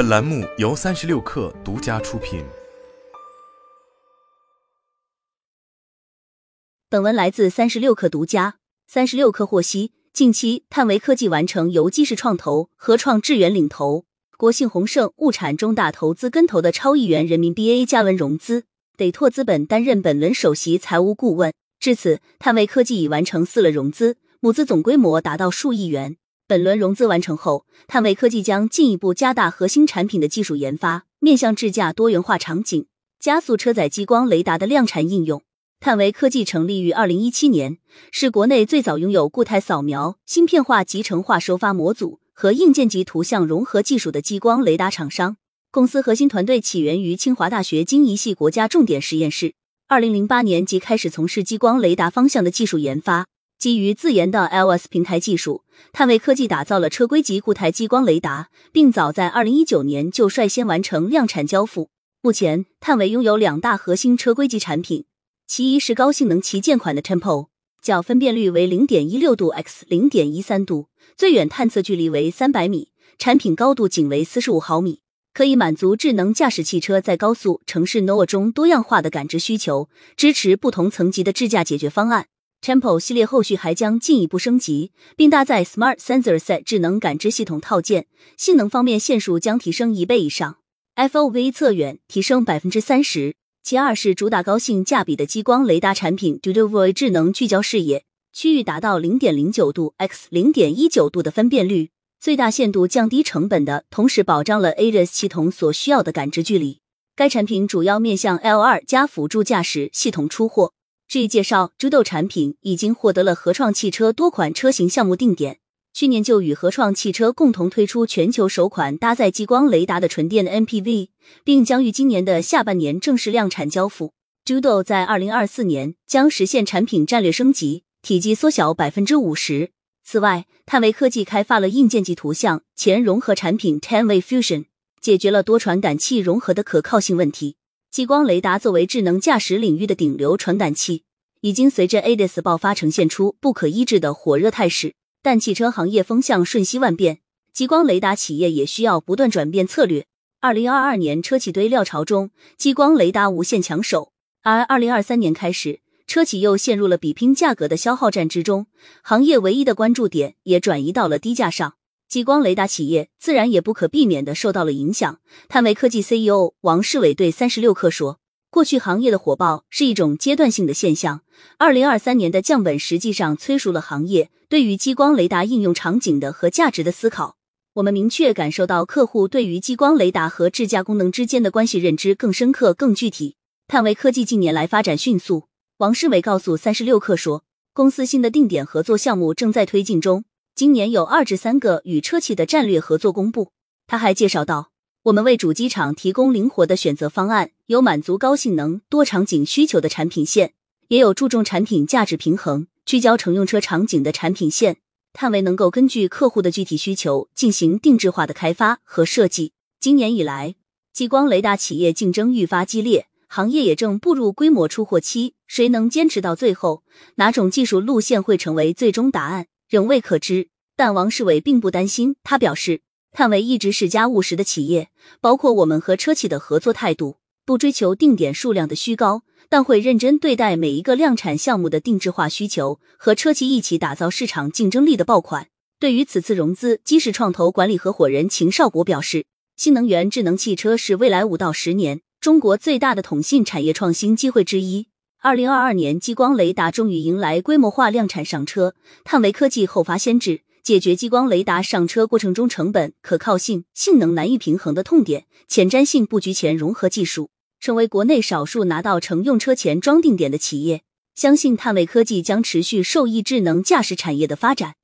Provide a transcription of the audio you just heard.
本栏目由三十六氪独家出品。本文来自三十六氪独家。三十六氪获悉，近期碳维科技完成由基石创投、合创智源领投、国信宏盛物产中大投资跟投的超亿元人民币 A 加轮融资，得拓资本担任本轮首席财务顾问。至此，碳维科技已完成四轮融资，募资总规模达到数亿元。本轮融资完成后，碳维科技将进一步加大核心产品的技术研发，面向智驾多元化场景，加速车载激光雷达的量产应用。碳维科技成立于二零一七年，是国内最早拥有固态扫描、芯片化集成化收发模组和硬件级图像融合技术的激光雷达厂商。公司核心团队起源于清华大学经仪系国家重点实验室，二零零八年即开始从事激光雷达方向的技术研发。基于自研的 LS 平台技术，碳维科技打造了车规级固态激光雷达，并早在二零一九年就率先完成量产交付。目前，碳维拥有两大核心车规级产品，其一是高性能旗舰款的 Tempo，较分辨率为零点一六度 x 零点一三度，最远探测距离为三百米，产品高度仅为四十五毫米，可以满足智能驾驶汽车在高速、城市 NOA 中多样化的感知需求，支持不同层级的智驾解决方案。Tempo 系列后续还将进一步升级，并搭载 Smart Sensor Set 智能感知系统套件，性能方面线数将提升一倍以上，FOV 测远提升百分之三十。其二是主打高性价比的激光雷达产品 d u d o v o i 智能聚焦视野，区域达到零点零九度 x 零点一九度的分辨率，最大限度降低成本的同时，保障了 ADAS 系统所需要的感知距离。该产品主要面向 L 二加辅助驾驶系统出货。据介绍，Judo 产品已经获得了合创汽车多款车型项目定点，去年就与合创汽车共同推出全球首款搭载激光雷达的纯电的 MPV，并将于今年的下半年正式量产交付。Judo 在二零二四年将实现产品战略升级，体积缩小百分之五十。此外，碳维科技开发了硬件级图像前融合产品 Tenway Fusion，解决了多传感器融合的可靠性问题。激光雷达作为智能驾驶领域的顶流传感器，已经随着 ADAS 爆发呈现出不可抑制的火热态势。但汽车行业风向瞬息万变，激光雷达企业也需要不断转变策略。二零二二年车企堆料潮中，激光雷达无限抢手；而二零二三年开始，车企又陷入了比拼价格的消耗战之中，行业唯一的关注点也转移到了低价上。激光雷达企业自然也不可避免的受到了影响。碳维科技 CEO 王世伟对三十六氪说：“过去行业的火爆是一种阶段性的现象，二零二三年的降本实际上催熟了行业对于激光雷达应用场景的和价值的思考。我们明确感受到客户对于激光雷达和智驾功能之间的关系认知更深刻、更具体。碳维科技近年来发展迅速。”王世伟告诉三十六氪说：“公司新的定点合作项目正在推进中。”今年有二至三个与车企的战略合作公布。他还介绍到，我们为主机厂提供灵活的选择方案，有满足高性能多场景需求的产品线，也有注重产品价值平衡、聚焦乘用车场景的产品线。探维能够根据客户的具体需求进行定制化的开发和设计。今年以来，激光雷达企业竞争愈发激烈，行业也正步入规模出货期。谁能坚持到最后，哪种技术路线会成为最终答案？仍未可知，但王世伟并不担心。他表示，探维一直是家务实的企业，包括我们和车企的合作态度，不追求定点数量的虚高，但会认真对待每一个量产项目的定制化需求，和车企一起打造市场竞争力的爆款。对于此次融资，基石创投管理合伙人秦少国表示，新能源智能汽车是未来五到十年中国最大的统信产业创新机会之一。二零二二年，激光雷达终于迎来规模化量产上车。探维科技后发先至，解决激光雷达上车过程中成本、可靠性、性能难以平衡的痛点，前瞻性布局前融合技术，成为国内少数拿到乘用车前装定点的企业。相信探维科技将持续受益智能驾驶产业的发展。